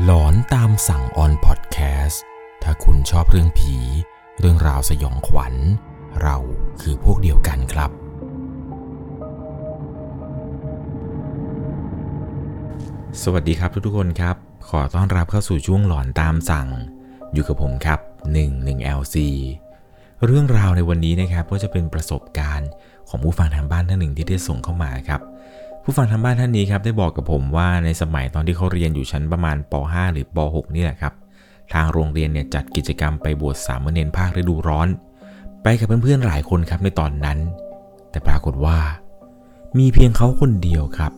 หลอนตามสั่งออนพอดแคสต์ถ้าคุณชอบเรื่องผี เรื่องราวสยองขวัญ เราคือพวกเดียวกันครับ สวัสดีครับทุกๆคนครับ ขอต้อนรับเข้าสู่ช่วงหลอนตามสั่ง อยู่กับผมครับ 11LC เรื่องราวในวันนี้นะครับก็จะเป็นประสบการณ์ของผู้ฟังทางบ้านท่านหนึ่งที่ได้ส่งเข้ามาครับ ผู้ฟังทางบ้านท่านนี้ครับได้บอกกับผมว่าในสมัยตอนที่เขาเรียนอยู่ชั้นประมาณป .5 หรือป .6 นี่แหละครับ ทางโรงเรียนเนี่ยจัดกิจกรรมไปบวชสามเณรภาคฤดูร้อน ไปกับเพื่อนๆหลายคนครับในตอนนั้น แต่ปรากฏว่า มีเพียงเขาคนเดียวครับ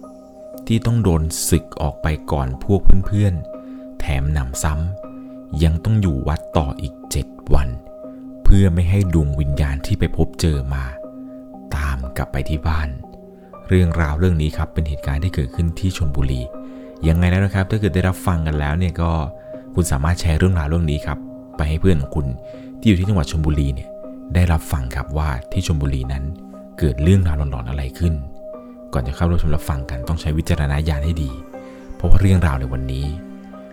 ที่ต้องโดนศึกออกไปก่อนพวกเพื่อนๆ แถมหนำซ้ำยังต้องอยู่วัดต่ออีก 7 วัน เพื่อไม่ให้ดวงวิญญาณที่ไปพบเจอมา ตามกลับไปที่บ้าน เรื่องราวเรื่องนี้ครับเป็นเหตุการณ์ที่เกิดขึ้นที่ชนบุรี ยังไงแล้วนะครับถ้าเกิดได้รับฟังกันแล้วเนี่ยก็คุณสามารถแชร์เรื่องราวเรื่องนี้ครับไปให้เพื่อนของคุณที่อยู่ที่จังหวัดชลบุรีเนี่ยได้รับฟังครับว่าที่ชลบุรีนั้นเกิดเรื่องราวหลอนๆอะไรขึ้น ก่อนจะเข้ารับชมรับฟังกันต้องใช้วิจารณญาณให้ดี เพราะว่าเรื่องราวในวันนี้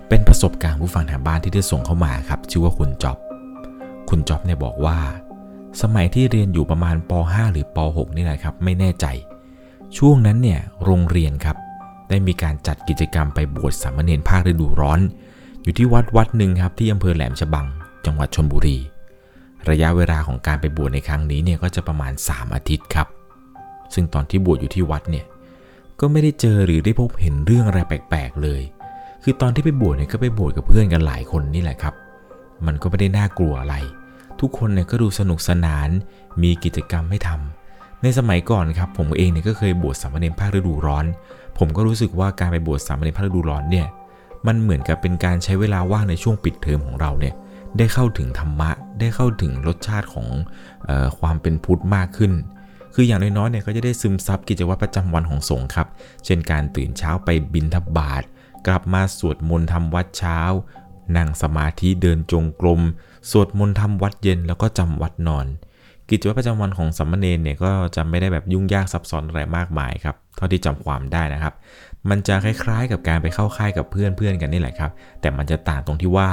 เป็นประสบการณ์ผู้ฟังทางบ้านที่ได้ส่งเข้ามาครับ ชื่อว่าคุณจ๊อบ คุณจ๊อบเนี่ยบอกว่า สมัยที่เรียนอยู่ประมาณป .5 หรือป .6 นี่แหละครับ ไม่แน่ใจ ช่วงนั้นเนี่ยโรงเรียนครับ ได้มีการจัดกิจกรรมไปบวชสามเณรภาคฤดูร้อน อยู่ที่วัดวัดหนึ่งครับที่อำเภอแหลมฉบัง จังหวัดชนบุรี ระยะเวลาของการไปบวชในครั้งนี้เนี่ยก็จะประมาณ 3 อาทิตย์ครับ ซึ่งตอนที่บวชอยู่ที่วัดเนี่ยก็ไม่ได้เจอหรือได้พบเห็นเรื่องอะไรแปลกๆเลย คือตอนที่ไปบวชเนี่ยก็ไปบวชกับเพื่อนกันหลายคนนี่แหละครับ มันก็ไม่ได้น่ากลัวอะไร ทุกคนเนี่ยก็ดูสนุกสนาน มีกิจกรรมให้ทำ ในสมัยก่อนครับผมเองเนี่ยก็เคยบวชสามเณรภาคฤดูร้อน ผมก็รู้สึกว่าการไปบวชสามเณรภาคฤดูร้อนเนี่ยมันเหมือนกับเป็นการใช้เวลาว่างในช่วงปิดเทอมของเราเนี่ยได้เข้าถึงธรรมะ ได้เข้าถึงรสชาติของออความเป็นพุทธมากขึ้น คืออย่างน้อยๆเนี่ยก็จะได้ซึมซับกิจวัตรประจำวันของสงฆ์ครับ เช่นการตื่นเช้าไปบิณฑบาตกลับมาสวดมนต์ทำวัดเช้า นั่งสมาธิเดินจงกรม สวดมนต์ทำวัดเย็นแล้วก็จำวัดนอน กิจวัตรประจำวันของสัมมเนรเนี่ยก็จะไม่ได้แบบยุ่งยากซับซ้อนอะไรมากมายครับ เท่าที่จำความได้นะครับ มันจะคล้ายๆกับการไปเข้าค่ายกับเพื่อนเพื่อนกันนี่แหละครับ แต่มันจะต่างตรงที่ว่า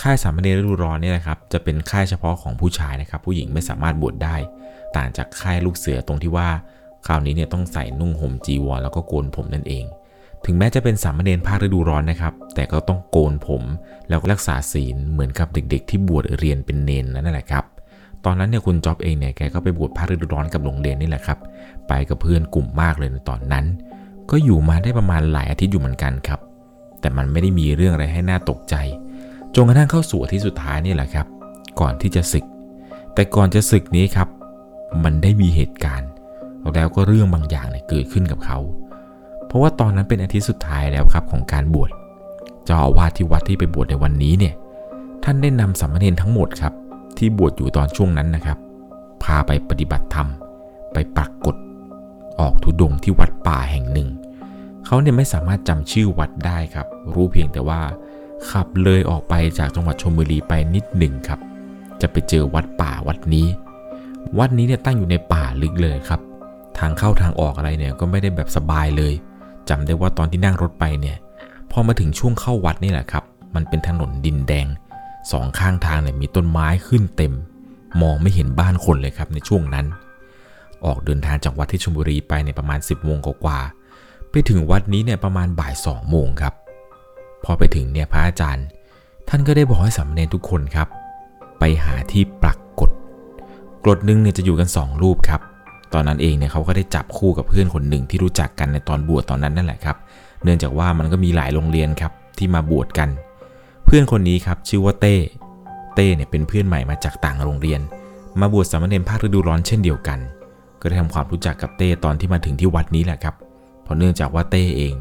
ค่ายสามเณรฤดูร้อนเนี่ยนะครับจะเป็นค่ายเฉพาะของผู้ชายนะครับ ผู้หญิงไม่สามารถบวชได้ ต่างจากค่ายลูกเสือตรงที่ว่า คราวนี้เนี่ยต้องใส่นุ่งห่มจีวรแล้วก็โกนผมนั่นเอง ถึงแม้จะเป็นสามเณรภาคฤดูร้อนนะครับ แต่ก็ต้องโกนผมแล้วก็รักษาศีลเหมือนกับเด็ก ๆ ที่บวชเรียนเป็นเนนนั่นแหละครับ ตอนนั้นเนี่ยคุณจอบเองเนี่ยแกก็ไปบวชภาคฤดูร้อนกับโรงเรียนนี่แหละครับ ไปกับเพื่อนกลุ่มมากเลยในตอนนั้น ก็อยู่มาได้ประมาณหลายอาทิตย์อยู่เหมือนกันครับ แต่มันไม่ได้มีเรื่องอะไรให้น่าตกใจจนกระทั่งเข้าสู่อาทิตย์สุดท้ายนี่แหละครับ ก่อนที่จะศึก แต่ก่อนจะศึกนี้ครับ มันได้มีเหตุการณ์ แล้วก็เรื่องบางอย่างเนี่ยเกิดขึ้นกับเขา เพราะว่าตอนนั้นเป็นอาทิตย์สุดท้ายแล้วครับของการบวชเจ้าอาวาสที่วัดที่ไปบวชในวันนี้เนี่ยท่านได้นำสามเณรทั้งหมดครับ ที่บวชอยู่ตอนช่วงนั้นนะครับ พาไปปฏิบัติธรรม ไปปรากฏ ออกทุดงที่วัดป่าแห่งหนึ่ง เขาเนี่ยไม่สามารถจำชื่อวัดได้ครับ รู้เพียงแต่ว่า ขับเลยออกไปจากจังหวัดชลบุรีไปนิดหนึ่งครับ จะไปเจอวัดป่าวัดนี้ วัดนี้เนี่ยตั้งอยู่ในป่าลึกเลยครับ ทางเข้าทางออกอะไรเนี่ยก็ไม่ได้แบบสบายเลยจำได้ว่าตอนที่นั่งรถไปเนี่ย พอมาถึงช่วงเข้าวัดนี่แหละครับ มันเป็นถนนดินแดง สองข้างทางเนี่ยมีต้นไม้ขึ้นเต็ม มองไม่เห็นบ้านคนเลยครับในช่วงนั้น ออกเดินทางจากวัดที่ชลบุรีไปในประมาณ 10บโมงกว่าไปถึงวัดนี้เนี่ยประมาณบ่ายสองโมงครับ พอไปถึงเนี่ยพระอาจารย์ ท่านก็ได้บอกให้สามเณรทุกคนครับ ไปหาที่ปรากฏกรดหนึงเนี่ยจะอยู่กัน 2 รูปครับ ตอนนั้นเองเนี่ยเขาก็ได้จับคู่กับเพื่อนคนหนึ่งที่รู้จักกันในตอนบวชตอนนั้นนั่นแหละครับ เนื่องจากว่ามันก็มีหลายโรงเรียนครับที่มาบวชกัน เพื่อนคนนี้ครับชื่อว่าเต้ เต้เนี่ยเป็นเพื่อนใหม่มาจากต่างโรงเรียน มาบวชสามเณรภาคฤดูร้อนเช่นเดียวกัน ก็ได้ทำความรู้จักกับเต้ตอนที่มาถึงที่วัดนี้แหละครับเพราะเนื่องจากว่าเต้เอง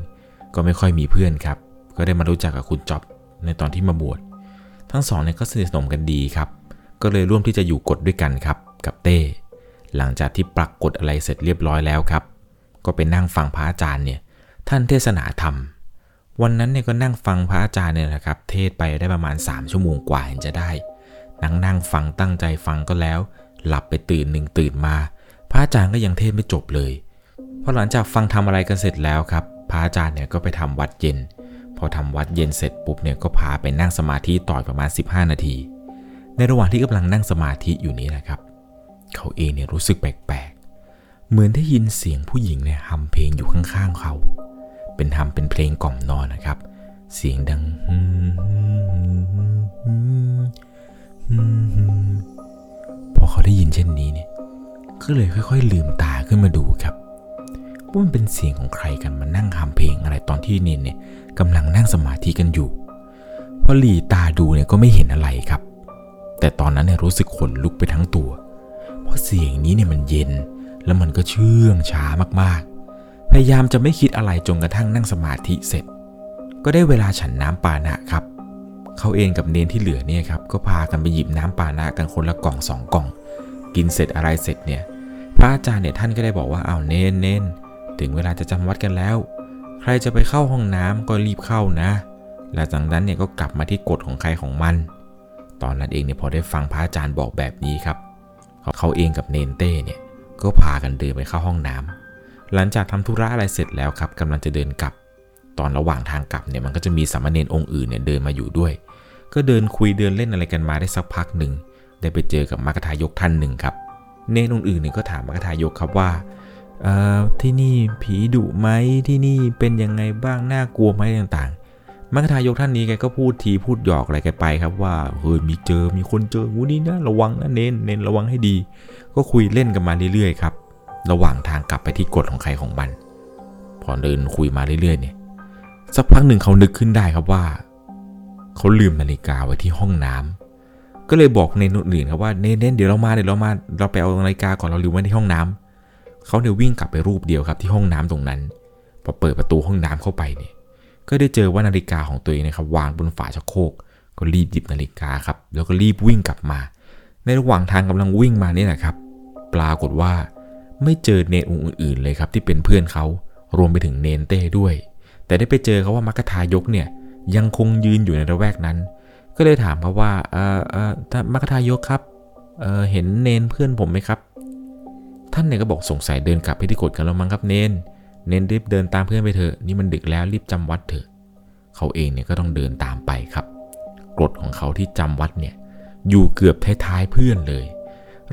ก็ไม่ค่อยมีเพื่อนครับ ก็ได้มารู้จักกับคุณจ๊อบในตอนที่มาบวช ทั้งสองเนี่ยก็สนิทสนมกันดีครับ ก็เลยร่วมที่จะอยู่กฎด้วยกันครับ กับเต้ หลังจากที่ปรากฏอะไรเสร็จเรียบร้อยแล้วครับ ก็ไปนั่งฟังพระอาจารย์เนี่ยท่านเทศนาธรรม วันนั้นเนี่ยก็นั่งฟังพระอาจารย์เนี่ยนะครับ เทศไปได้ประมาณ 3 ชั่วโมงกว่าเห็นจะได้ นั่งนั่งฟังตั้งใจฟังก็แล้ว หลับไปตื่นหนึ่งตื่นมา พระอาจารย์ก็ยังเทศไม่จบเลยพอหลังจากฟังทำอะไรกันเสร็จแล้วครับ พระอาจารย์เนี่ยก็ไปทำวัดเย็น พออทำวัดเย็นเสร็จปุ๊บเนี่ยก็พาไปนั่งสมาธิต่อประมาณ 15 นาที ในระหว่างที่กำลังนั่งสมาธิอยู่นี้นะครับ เขาเองเนี่ยรู้สึกแปลกๆ เหมือนได้ยินเสียงผู้หญิงเนี่ยฮัมเพลงอยู่ข้างๆเขา เป็นฮัมเป็นเพลงกล่อมนอนนะครับ เสียงดังพอเขาได้ยินเช่นนี้เนี่ยก็เลยค่อย ๆ ลืมตาขึ้นมาดูครับว่ามันเป็นเสียงของใครกันมานั่งฮัมเพลงอะไรตอนที่เนนเนี่ยกำลังนั่งสมาธิกันอยู่พอหลีตาดูเนี่ยก็ไม่เห็นอะไรครับ แต่ตอนนั้นเนี่ยรู้สึกขนลุกไปทั้งตัว เพราะเสียงนี้เนี่ยมันเย็น แล้วมันก็เชื่องช้ามากๆ พยายามจะไม่คิดอะไรจนกระทั่งนั่งสมาธิเสร็จ ก็ได้เวลาฉันน้ำปานะครับ เขาเองกับเนนที่เหลือเนี่ยครับก็พากันไปหยิบน้ำปานะกันคนละกล่องสองกล่อง กินเสร็จอะไรเสร็จเนี่ย พระอาจารย์เนี่ยท่านก็ได้บอกว่าเอาเนนเนนถึงเวลาจะจำวัดกันแล้ว ใครจะไปเข้าห้องน้ำก็รีบเข้านะและจากนั้นเนี่ยก็กลับมาที่กฎของใครของมัน ตอนนั้นเองเนี่ยพอได้ฟังพระอาจารย์บอกแบบนี้ครับ เขาเองกับเนนเต้เนี่ยก็พากันเดินไปเข้าห้องน้ำ หลังจากทำธุระอะไรเสร็จแล้วครับกำลังจะเดินกลับ ตอนระหว่างทางกลับเนี่ยมันก็จะมีสามเณรองค์อื่นเนี่ยเดินมาอยู่ด้วย ก็เดินคุยเดินเล่นอะไรกันมาได้สักพักหนึ่งได้ไปเจอกับมรรคทายกท่านหนึ่งครับเนนองค์อื่นเนี่ยก็ถามมรรคทายกครับว่าเอ่อที่นี่ผีดุไหมที่นี่เป็นยังไงบ้างน่ากลัวไหมต่างๆมรรคทายกท่านนี้แกก็พูดทีพูดหยอกอะไรกันไปครับว่าเฮ้ยมีเจอมีคนเจองูนี่นะระวังนะเน้นเน้นระวังให้ดี ก็คุยเล่นกันมาเรื่อยๆครับ ระหว่างทางกลับไปที่กฎของใครของมัน พอเดินคุยมาเรื่อยๆเนี่ยสักพักหนึ่งเขานึกขึ้นได้ครับว่า เขาลืมนาฬิกาไว้ที่ห้องน้ำก็เลยบอกเนนอื่นครับว่าเน้นเดี๋ยวเรามาเดี๋ยวเรามาเราไปเอานาฬิกาก่อนเราลืมไว้ที่ห้องน้ำเขาเนี่ยววิ่งกลับไปรูปเดียวครับที่ห้องน้ำตรงนั้น พอเปิดประตูห้องน้ำเข้าไปเนี่ย ก็ได้เจอว่านาฬิกาของตัวเองนะครับวางบนฝาชักโครกก็รีบหยิบนาฬิกาครับ แล้วก็รีบวิ่งกลับมา ในระหว่างทางกำลังวิ่งมานี่แหละครับ ปรากฏว่า ไม่เจอเนนองค์อื่นๆเลยครับที่เป็นเพื่อนเขารวมไปถึงเนนเต้ด้วย แต่ได้ไปเจอเขาว่ามัคทายกเนี่ยยังคงยืนอยู่ในระแวกนั้น ก็เลยถามเขาว่าเออเออท่านมัคทายกครับเออเห็นเนนเพื่อนผมไหมครับ ท่านเนี่ยก็บอกสงสัยเดินกลับไปที่กฎกันแล้วมั้งครับเนนเนนรีบเดินตามเพื่อนไปเถอะนี่มันดึกแล้วรีบจำวัดเถอะ เขาเองเนี่ยก็ต้องเดินตามไปครับกฎของเขาที่จำวัดเนี่ยอยู่เกือบท้ายๆเพื่อนเลย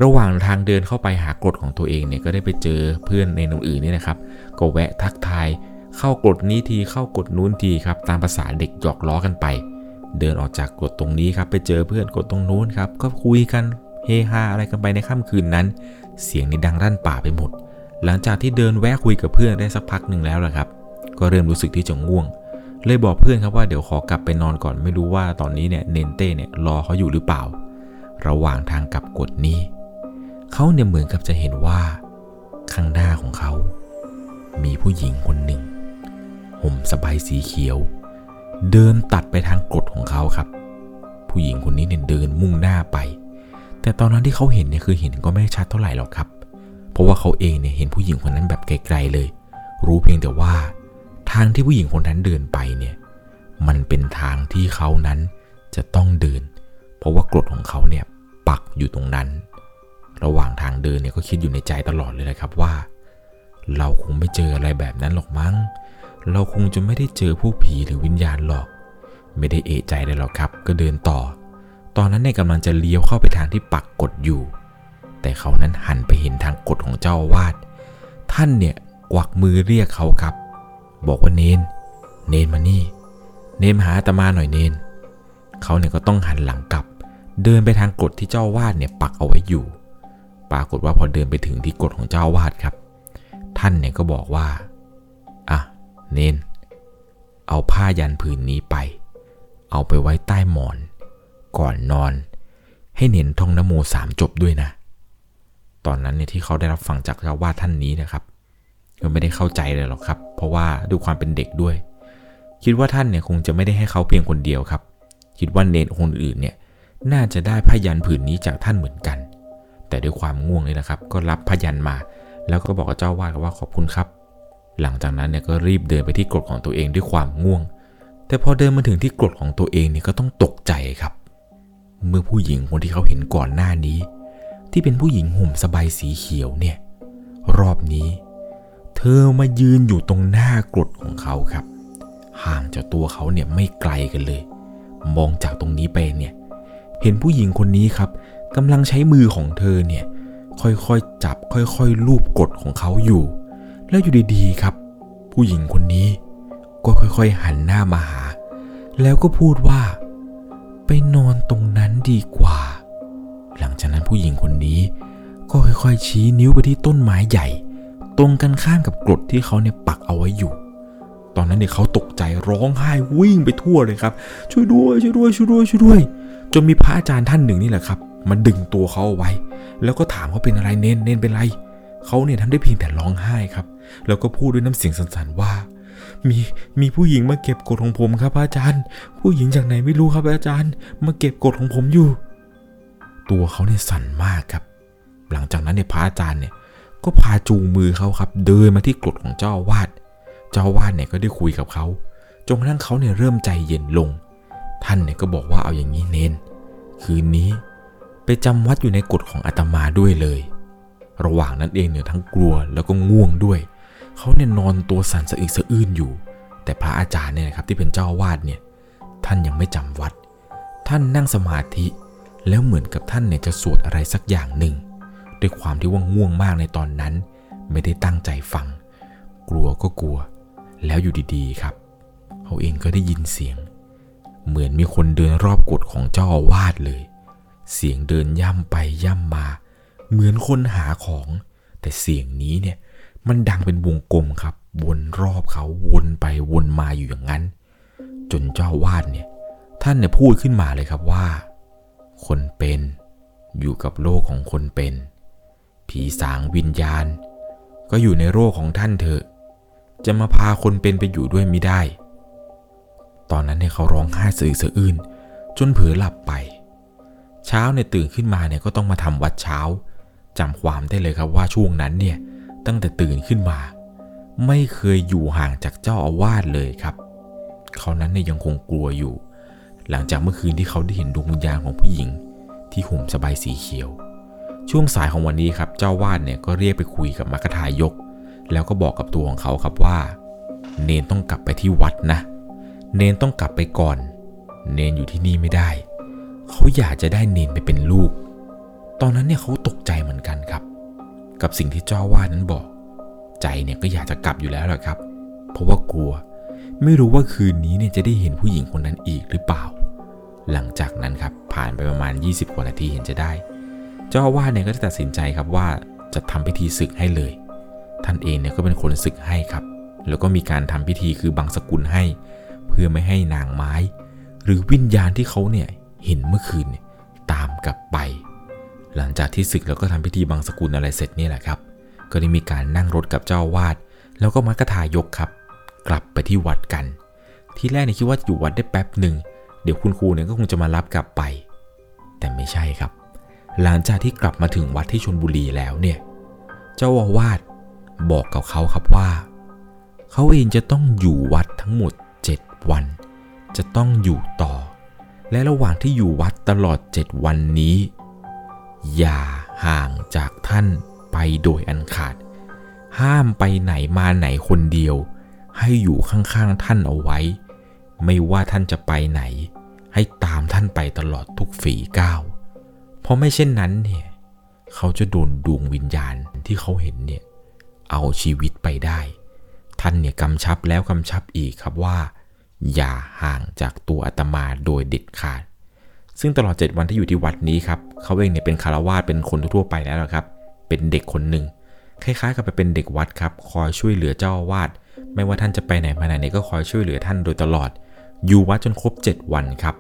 ระหว่างทางเดินเข้าไปหากฎของตัวเองเนี่ยก็ได้ไปเจอเพื่อนในนงอื่นนี่นะครับ ก็แวะทักทาย เข้ากฎนี้ทีเข้ากฎนู้นทีครับ ตามภาษาเด็กหยอกล้อกันไป เดินออกจากกฎตรงนี้ครับ ไปเจอเพื่อนกฎตรงนู้นครับ ก็คุยกันเฮฮาอะไรกันไปในค่ำคืนนั้น เสียงนี่ดังรั่นป่าไปหมด หลังจากที่เดินแวะคุยกับเพื่อนได้สักพักหนึ่งแล้วละครับ ก็เริ่มรู้สึกที่จะง่วง เลยบอกเพื่อนครับว่าเดี๋ยวขอกลับไปนอนก่อนไม่รู้ว่าตอนนี้เนี่ยเนนเต้เนี่ยรอเขาอยู่หรือเปล่า ระหว่างทางกลับกฎนี้ เขาเนี่ยเหมือนกับจะเห็นว่า ข้างหน้าของเขา มีผู้หญิงคนหนึ่งห่มสบายสีเขียว เดินตัดไปทางกฎของเขาครับ ผู้หญิงคนนี้เนี่ยเดินมุ่งหน้าไป แต่ตอนนั้นที่เขาเห็นเนี่ยคือเห็นก็ไม่ชัดเท่าไหร่หรอกครับ เพราะว่าเขาเองเนี่ยเห็นผู้หญิงคนนั้นแบบไกลๆเลย รู้เพียงแต่ว่า ทางที่ผู้หญิงคนนั้นเดินไปเนี่ย มันเป็นทางที่เขานั้นจะต้องเดิน เพราะว่ากรดของเขาเนี่ยปักอยู่ตรงนั้น ระหว่างทางเดินเนี่ยก็คิดอยู่ในใจตลอดเลยนะครับว่า เราคงไม่เจออะไรแบบนั้นหรอกมั้ง เราคงจะไม่ได้เจอผู้ผีหรือวิญญาณหรอก ไม่ได้เอะใจเลยหรอกครับ ก็เดินต่อ ตอนนั้นในกำลังจะเลี้ยวเข้าไปทางที่ปักกดอยู่ แต่เขานั้นหันไปเห็นทางกดของเจ้าวาดท่านเนี่ยกวักมือเรียกเขาครับ บอกว่าเนน เนนมานี่ เนนมาหาตมาหน่อยเนน เขาเนี่ยก็ต้องหันหลังกลับ เดินไปทางกฎที่เจ้าวาดเนี่ยปักเอาไว้อยู่ ปรากฏว่าพอเดินไปถึงที่กฎของเจ้าวาดครับ ท่านเนี่ยก็บอกว่า อะ เนน เอาผ้ายันผืนนี้ไป เอาไปไว้ใต้หมอน ก่อนนอน ให้เน้นท่องนโมสามจบด้วยนะ ตอนนั้นเนี่ยที่เขาได้รับฟังจากเจ้าวาดท่านนี้นะครับก็ไม่ได้เข้าใจเลยหรอกครับ เพราะว่าด้วยความเป็นเด็กด้วย คิดว่าท่านเนี่ยคงจะไม่ได้ให้เขาเพียงคนเดียวครับ คิดว่าเนนคนอื่นเนี่ยน่าจะได้พยันผืนนี้จากท่านเหมือนกัน แต่ด้วยความง่วงเลยนะครับ ก็รับพยันมา แล้วก็บอกกับเจ้าวาดว่าขอบคุณครับ หลังจากนั้นเนี่ยก็รีบเดินไปที่กรดของตัวเองด้วยความง่วง แต่พอเดินมาถึงที่กรดของตัวเองเนี่ยก็ต้องตกใจครับ เมื่อผู้หญิงคนที่เขาเห็นก่อนหน้านี้ ที่เป็นผู้หญิงห่มสบายสีเขียวเนี่ย รอบนี้ เธอมายืนอยู่ตรงหน้ากรดของเขาครับหห่างจากตัวเขาเนี่ยไม่ไกลกันเลย มองจากตรงนี้ไปเนี่ย เห็นผู้หญิงคนนี้ครับ กำลังใช้มือของเธอเนี่ยค่อยๆจับค่อยๆลูบกดของเขาอยู่ แล้วอยู่ดีๆครับ ผู้หญิงคนนี้ ก็ค่อยๆหันหน้ามาหา แล้วก็พูดว่า ไปนอนตรงนั้นดีกว่า หลังจากนั้นผู้หญิงคนนี้ ก็ค่อยๆชี้นิ้วไปที่ต้นไม้ใหญ่ ตรงกันข้ามกับกรดที่เขาเนี่ยปักเอาไว้อยู่ ตอนนั้นเนี่ยเขาตกใจร้องไห้วิ่งไปทั่วเลยครับ ช่วยด้วยช่วยด้วยช่วยด้วยช่วยด้วยจนมีพระอาจารย์ท่านหนึ่งนี่แหละครับ มาดึงตัวเขาเอาไว้ แล้วก็ถามเขาเป็นอะไรเน้นเน้นเป็นไรเขาเนี่ยทำได้เพียงแต่ร้องไห้ครับ แล้วก็พูดด้วยน้ำเสียงสั่นๆว่า มีมีผู้หญิงมาเก็บกดของผมครับอาจารย์ ผู้หญิงจากไหนไม่รู้ครับอาจารย์ มาเก็บกดของผมอยู่ ตัวเขาเนี่ยสั่นมากครับ หลังจากนั้นเนี่ยพระอาจารย์เนี่ยก็พาจูงมือเขาครับ เดินมาที่กรดของเจ้าวาสเจ้าวาสเนี่ยก็ได้คุยกับเขาจนกระทั่งเขาเนี่ยเริ่มใจเย็นลง ท่านเนี่ยก็บอกว่าเอาอย่างนี้เน้น คืนนี้ จำวัดอยู่ในกฎของอาตมาด้วยเลย ระหว่างนั้นเองเนี่ยทั้งกลัวแล้วก็ง่วงด้วย เขาเนี่ยนอนตัวสั่นสะอึกสะอื้นอยู่ แต่พระอาจารย์เนี่ยนะครับที่เป็นเจ้าวาดเนี่ยท่านยังไม่จำวัด ท่านนั่งสมาธิแล้วเหมือนกับท่านเนี่ยจะสวดอะไรสักอย่างหนึ่ง ด้วยความที่ว่าง่วงมากในตอนนั้น ไม่ได้ตั้งใจฟัง กลัวก็กลัว แล้วอยู่ดีๆครับเขาเองก็ได้ยินเสียง เหมือนมีคนเดินรอบกฎของเจ้าอาวาสเลย เสียงเดินย่ำไปย่ำมา เหมือนคนหาของ แต่เสียงนี้เนี่ยมันดังเป็นวงกลมครับ วนรอบเขาวนไปวนมาอยู่อย่างนั้น จนเจ้าวาดเนี่ย ท่านเนี่ยพูดขึ้นมาเลยครับว่า คนเป็นอยู่กับโลกของคนเป็น ผีสางวิญญาณ ก็อยู่ในโลกของท่านเถอะ จะมาพาคนเป็นไปอยู่ด้วยไม่ได้ ตอนนั้นเนี่ยเขาร้องไห้สะอึกสะอื้นจนเผลอหลับไป เช้าเนี่ยตื่นขึ้นมาเนี่ยก็ต้องมาทำวัดเช้าจำความได้เลยครับว่าช่วงนั้นเนี่ยตั้งแต่ตื่นขึ้นมา ไม่เคยอยู่ห่างจากเจ้าอาวาสเลยครับเขานั้นเนี่ยยังคงกลัวอยู่ หลังจากเมื่อคืนที่เขาได้เห็นดวงวิญญาณของผู้หญิง ที่ห่มสบายสีเขียว ช่วงสายของวันนี้ครับเจ้าวาดเนี่ยก็เรียกไปคุยกับมรรคทายก แล้วก็บอกกับตัวของเขาครับว่า เนนต้องกลับไปที่วัดนะ เนนต้องกลับไปก่อน เนนอยู่ที่นี่ไม่ได้ เขาอยากจะได้เนนไปเป็นลูก ตอนนั้นเนี่ยเขาตกใจเหมือนกันครับ กับสิ่งที่เจ้าวาดนั้นบอก ใจเนี่ยก็อยากจะกลับอยู่แล้วแหละครับ เพราะว่ากลัว ไม่รู้ว่าคืนนี้เนี่ยจะได้เห็นผู้หญิงคนนั้นอีกหรือเปล่า หลังจากนั้นครับผ่านไปประมาณ 20กว่านาทีเห็นจะได้ เจ้าอาวาสเนี่ยก็จะตัดสินใจครับว่าจะทำพิธีศึกให้เลย ท่านเองเนี่ยก็เป็นคนศึกให้ครับ แล้วก็มีการทำพิธีคือบังสกุลให้ เพื่อไม่ให้นางไม้ หรือวิญญาณที่เขาเนี่ย เห็นเมื่อคืนนี่ตามกลับไป หลังจากที่ศึกแล้วก็ทำพิธีบังสกุลอะไรเสร็จนี่แหละครับ ก็ได้มีการนั่งรถกับเจ้าวาสแล้วก็มักกะทายกครับ กลับไปที่วัดกัน ที่แรกเนี่ยคิดว่าอยู่วัดได้แป๊บหนึ่งเดี๋ยวคุณครูเนี่ยก็คงจะมารับกลับไป แต่ไม่ใช่ครับ หลังจากที่กลับมาถึงวัดที่ชนบุรีแล้วเนี่ย เจ้าอาวาสบอกกับเขาครับว่า เขาเองจะต้องอยู่วัดทั้งหมด 7 วัน จะต้องอยู่ต่อ และระหว่างที่อยู่วัดตลอด7วันนี้ อย่าห่างจากท่านไปโดยอันขาด ห้ามไปไหนมาไหนคนเดียว ให้อยู่ข้างๆท่านเอาไว้ ไม่ว่าท่านจะไปไหน ให้ตามท่านไปตลอดทุกฝีก้าว เพราะไม่เช่นนั้นเนี่ย เขาจะโดนดวงวิญญาณที่เขาเห็นเนี่ย เอาชีวิตไปได้ ท่านเนี่ยกำชับแล้วกำชับอีกครับว่า อย่าห่างจากตัวอาตมาโดยเด็ดขาด ซึ่งตลอด 7 วันที่อยู่ที่วัดนี้ครับเขาเองเนี่ยเป็นคารวาสเป็นคนทั่วไปแล้วครับ เป็นเด็กคนหนึ่งคล้ายๆ กับไปเป็นเด็กวัดครับคอยช่วยเหลือเจ้าอาวาสไม่ว่าท่านจะไปไหนมาไหนเนี่ยก็คอยช่วยเหลือท่านโดยตลอด อยู่วัดจนครบ 7 วันครับ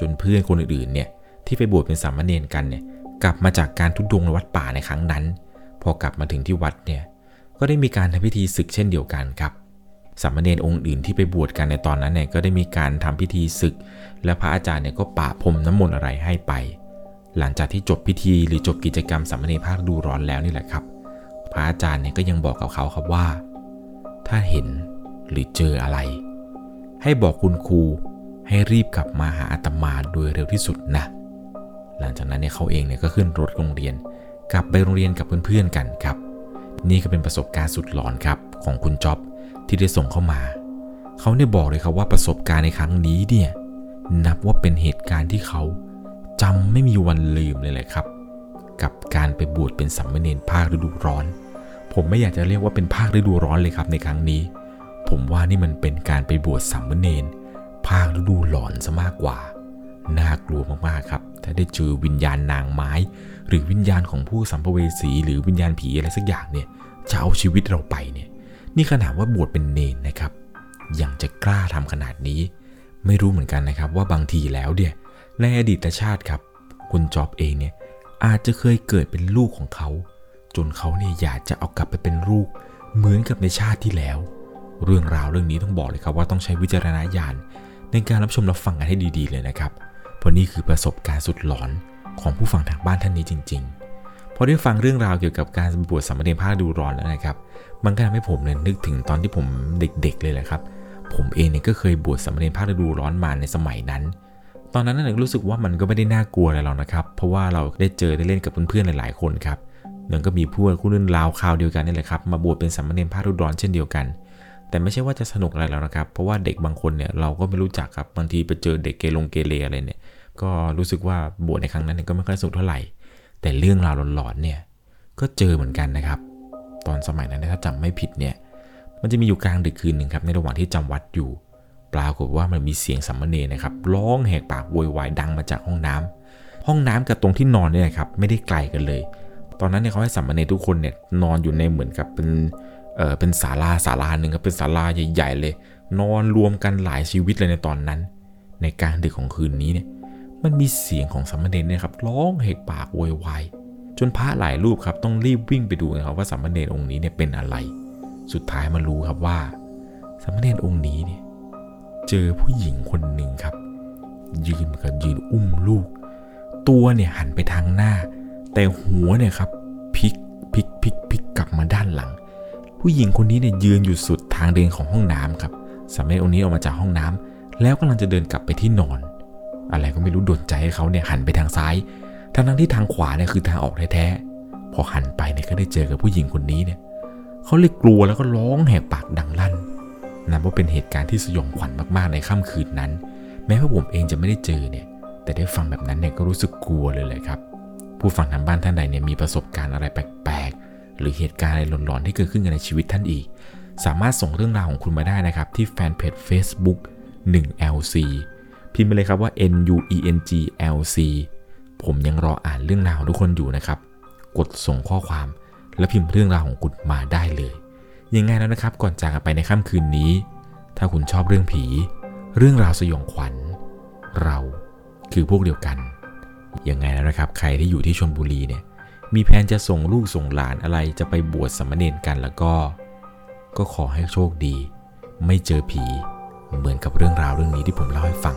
จนเพื่อนคนอื่นๆเนี่ยที่ไปบวชเป็นสามเณรกันเนี่ยกลับมาจากการทุดงในวัดป่าในครั้งนั้น พอกลับมาถึงที่วัดเนี่ยก็ได้มีการทำพิธีศึกเช่นเดียวกันครับ สามเณรองค์อื่นที่ไปบวชกันในตอนนั้นเนี่ยก็ได้มีการทำพิธีศึก และพระอาจารย์เนี่ยก็ปะพรมน้ำมนต์อะไรให้ไป หลังจากที่จบพิธีหรือจบกิจกรรมสามเณรภาคดูร้อนแล้วนี่แหละครับ พระอาจารย์เนี่ยก็ยังบอกกับเขาครับว่า ถ้าเห็นหรือเจออะไร ให้บอกคุณครูให้รีบกลับมาหาอาตมาโดยเร็วที่สุดนะ หลังจากนั้นเนี่ยเขาเองเนี่ยก็ขึ้นรถโรงเรียน กลับไปโรงเรียนกับเพื่อนๆกันครับ นี่ก็เป็นประสบการณ์สุดหลอนครับของคุณจ๊อบ ที่ได้ส่งเข้ามา เขาเนี่ยบอกเลยครับว่าประสบการณ์ในครั้งนี้เนี่ยนับว่าเป็นเหตุการณ์ที่เขาจำไม่มีวันลืมเลยแหละครับ กับการไปบวชเป็นสัมมเนรภาคฤดูร้อน ผมไม่อยากจะเรียกว่าเป็นภาคฤดูร้อนเลยครับในครั้งนี้ ผมว่านี่มันเป็นการไปบวชสัมมเนรภาคฤดูหลอนซะมากกว่า น่ากลัวมากๆครับ ถ้าได้เจอวิญญาณนางไม้ หรือวิญญาณของผู้สัมภเวสี หรือวิญญาณผีอะไรสักอย่างเนี่ยจะเอาชีวิตเราไปเนี่ย นี่ขนาดว่าบวชเป็นเนนนะครับ ยังจะกล้าทำขนาดนี้ ไม่รู้เหมือนกันนะครับว่าบางทีแล้วเนี่ยในอดีตชาติครับ คุณจอบเองเนี่ยอาจจะเคยเกิดเป็นลูกของเขา จนเขาเนี่ยอยากจะเอากลับไปเป็นลูกเหมือนกับในชาติที่แล้ว เรื่องราวเรื่องนี้ต้องบอกเลยครับว่าต้องใช้วิจารณญาณในการรับชมรับฟังกันให้ดี ๆ เลยนะครับ เพราะนี่คือประสบการณ์สุดหลอนของผู้ฟังทางบ้านท่านนี้จริง ๆ พอได้ฟังเรื่องราวเกี่ยวกับการบวชสามเณรภาคดูร้อนแล้วนะครับ มันก็ทำให้ผมเนี่ยนึกถึงตอนที่ผมเด็กๆเลยแหละครับ ผมเองเนี่ยก็เคยบวชสามเณรภาคฤดูร้อนมาในสมัยนั้น ตอนนั้นน่ะรู้สึกว่ามันก็ไม่ได้น่ากลัวอะไรหรอกนะครับ เพราะว่าเราได้เจอได้เล่นกับเพื่อนๆหลาย ๆคนครับนื่องก็มีผู้คู่รื่นราวคราวเดียวกันนี่แหละครับ มาบวชเป็นสามเณรภาคฤดูร้อนเช่นเดียวกัน แต่ไม่ใช่ว่าจะสนุกอะไรแล้วนะครับ เพราะว่าเด็กบางคนเนี่ยเราก็ไม่รู้จักครับ บางทีไปเจอเด็กเกลงเกเรอะไรเนี่ย ก็รู้สึกว่าบวชในครั้งนั้นก็ไม่ค่อยสนุกเท่าไหร่ แต่เรื่องราวหลอนๆเนี่ยก็เจอเหมือนกันนะครับ ตอนสมัยนั้นถ้าจำไม่ผิดเนี่ยมันจะมีอยู่กลางดึกคืนหนึ่งครับในระหว่างที่จำวัดอยู่ ปรากฏว่ามันมีเสียงสัมมเนนะครับร้องแหกปากโวยวายดังมาจากห้องน้ำห้องน้ำกับตรงที่นอนเนี่ยครับไม่ได้ไกลกันเลย ตอนนั้นเนี่ยเขาให้สัมมเนทุกคนเนี่ยนอนอยู่ในเหมือนกับเป็นเออเป็นศาลาศาลาหนึ่งครับเป็นศาลาใหญ่ ๆ เลย นอนรวมกันหลายชีวิตเลยในตอนนั้น ในกลางดึกของคืนนี้เนี่ย มันมีเสียงของสัมเนรเนี่ยครับร้องแหกปากโวยวายจนพระหลายรูปครับต้องรีบวิ่งไปดูนะครับว่าสัมเนรองค์นี้เนี่ยเป็นอะไร สุดท้ายมารู้ครับว่าสัมเนรองค์นี้เนี่ยเจอผู้หญิงคนหนึ่งครับ ยืนเหมือนกับยืนอุ้มลูก ตัวเนี่ยหันไปทางหน้า แต่หัวเนี่ยครับพลิกพลิกพลิกพลิกกลับมาด้านหลัง ผู้หญิงคนนี้เนี่ยยืนอยู่สุดทางเดินของห้องน้ำครับสามเณรองค์นี้ออกมาจากห้องน้ำแล้วกำลังจะเดินกลับไปที่นอน อะไรก็ไม่รู้ดนใจให้เขาเนี่ยหันไปทางซ้าย ทั้งนั้นที่ทางขวาเนี่ยคือทางออกแท้ๆ พอหันไปเนี่ยก็ได้เจอกับผู้หญิงคนนี้เนี่ยเขาเลยกลัวแล้วก็ร้องแหกปากดังลั่น นับว่าเป็นเหตุการณ์ที่สยองขวัญมากๆในค่ำคืนนั้น แม้ว่าผมเองจะไม่ได้เจอเนี่ย แต่ได้ฟังแบบนั้นเนี่ยก็รู้สึกกลัวเลยเลยครับ ผู้ฟังทางบ้านท่านใดเนี่ยมีประสบการณ์อะไรแปลกๆ หรือเหตุการณ์อะไรหลอนๆที่เกิดขึ้นในชีวิตท่านอีก สามารถส่งเรื่องราวของคุณมาได้นะครับที่แฟนเพจ Facebook 1LC พิมพ์ไปเลยครับว่า N U E N G L C ผมยังรออ่านเรื่องราวของทุกคนอยู่นะครับ กดส่งข้อความ และพิมพ์เรื่องราวของคุณมาได้เลย ยังไงแล้วนะครับ ก่อนจากกันไปในค่ำคืนนี้ ถ้าคุณชอบเรื่องผี เรื่องราวสยองขวัญ เราคือพวกเดียวกัน ยังไงแล้วนะครับ ใครที่อยู่ที่ชนบุรีเนี่ย มีแผนจะส่งลูกส่งหลานอะไรจะไปบวชสามเณรกันแล้วก็ ก็ขอให้โชคดี ไม่เจอผี เหมือนกับเรื่องราวเรื่องนี้ที่ผมเล่าให้ฟัง